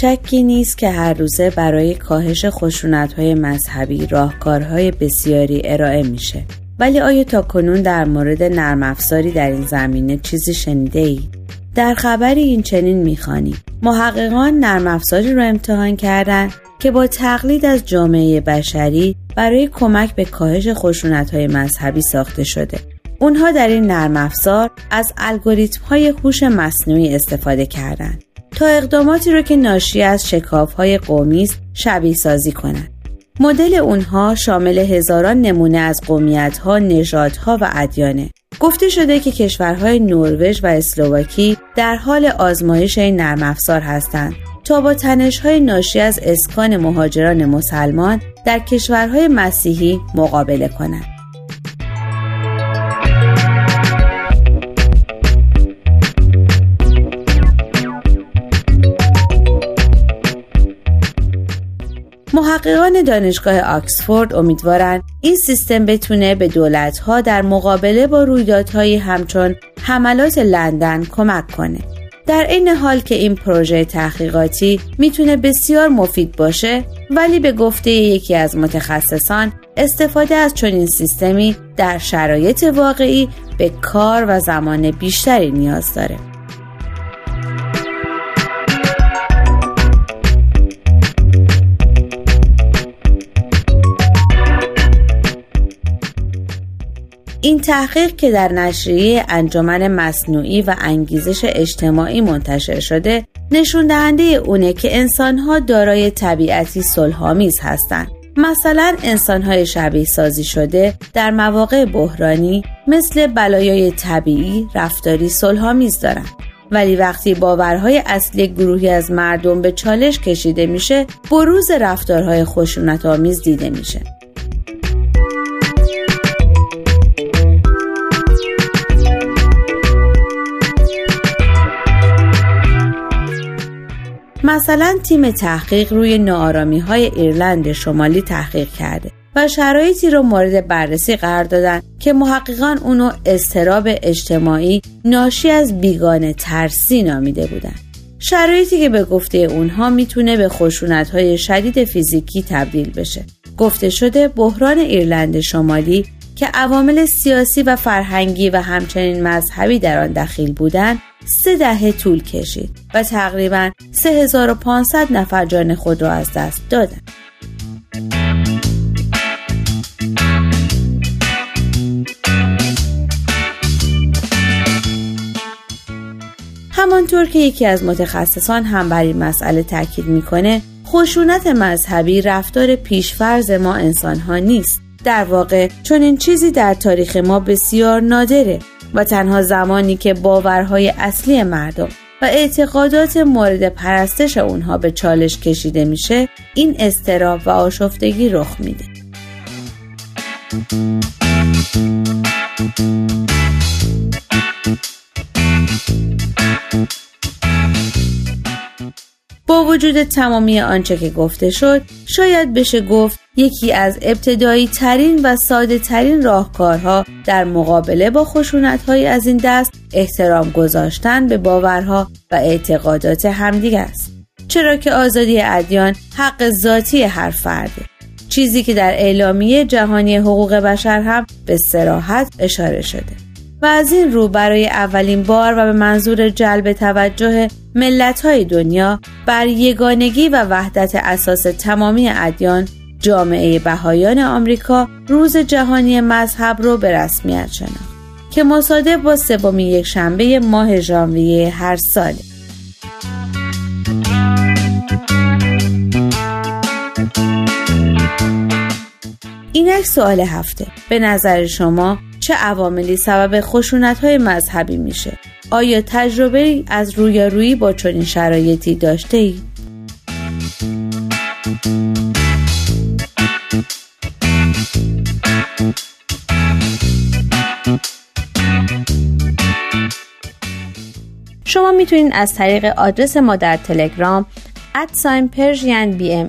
شکی نیست که هر روزه برای کاهش های مذهبی راهکارهای بسیاری ارائه میشه. ولی آیا تا کنون در مورد نرم افزاری در این زمینه چیزی شنیده ای؟ در خبری این چنین می‌خوانی محققان نرم افزاری رو امتحان کردند که با تقلید از جامعه بشری برای کمک به کاهش های مذهبی ساخته شده. اونها در این نرم افزار از الگوریتم های هوش مصنوعی استفاده کردند تا اقداماتی رو که ناشی از شکاف های قومی است شبیه سازی کنند. مدل اونها شامل هزاران نمونه از قومیت ها، نژادها و ادیانه. گفته شده که کشورهای نروژ و اسلوواکی در حال آزمایش این نرم افزار هستند تا با های ناشی از اسکان مهاجران مسلمان در کشورهای مسیحی مقابله کنند. محققان دانشگاه آکسفورد امیدوارند این سیستم بتونه به دولتها در مقابله با رویدادهایی همچون حملات لندن کمک کنه. در این حال که این پروژه تحقیقاتی می‌تونه بسیار مفید باشه ولی به گفته یکی از متخصصان استفاده از چنین سیستمی در شرایط واقعی به کار و زمان بیشتری نیاز داره. این تحقیق که در نشریه انجمن مصنوعی و انگیزش اجتماعی منتشر شده نشون دهنده اونه که انسانها دارای طبیعتی صلحآمیز هستند. مثلا انسانهای شبیه سازی شده در مواقع بحرانی مثل بلایای طبیعی رفتاری صلحآمیز دارند. ولی وقتی باورهای اصلی گروهی از مردم به چالش کشیده میشه بروز رفتارهای خشونت آمیز دیده میشه. مثلا تیم تحقیق روی نارامی های ایرلند شمالی تحقیق کرده و شرایطی رو مورد بررسی قرار دادن که محققان اونو استراب اجتماعی ناشی از بیگانه ترسی نامیده بودن. شرایطی که به گفته اونها می‌تونه به خشونت شدید فیزیکی تبدیل بشه. گفته شده بحران ایرلند شمالی که عوامل سیاسی و فرهنگی و همچنین مذهبی در آن دخیل بودند سه دهه طول کشید و تقریبا 3500 نفر جان خود را از دست دادند. همانطور که یکی از متخصصان هم بر این مسئله تاکید می‌کنه خشونت مذهبی رفتار پیشفرز ما انسانها نیست در واقع چون این چیزی در تاریخ ما بسیار نادره و تنها زمانی که باورهای اصلی مردم و اعتقادات مورد پرستش اونها به چالش کشیده میشه این استراب و آشفتگی رخ میده. با وجود تمامی آنچه که گفته شد شاید بشه گفت یکی از ابتدایی ترین و ساده ترین راهکارها در مقابله با خشونت های از این دست احترام گذاشتن به باورها و اعتقادات همدیگه است. چرا که آزادی ادیان حق ذاتی هر فرده. چیزی که در اعلامیه جهانی حقوق بشر هم به سراحت اشاره شده. و از این رو برای اولین بار و به منظور جلب توجه ملت های دنیا بر یگانگی و وحدت اساس تمامی ادیان جامعه بهایان آمریکا روز جهانی مذهب رو به رسمیت شناخت که مصادف با سومین یک شنبه ماه ژانویه هر ساله. اینک سوال هفته. به نظر شما چه عواملی سبب خشونت های مذهبی میشه؟ آیا تجربه از رویارویی با چنین شرایطی داشته ای؟ شما می‌تونید از طریق آدرس ما در تلگرام ادساین پرژین بی ام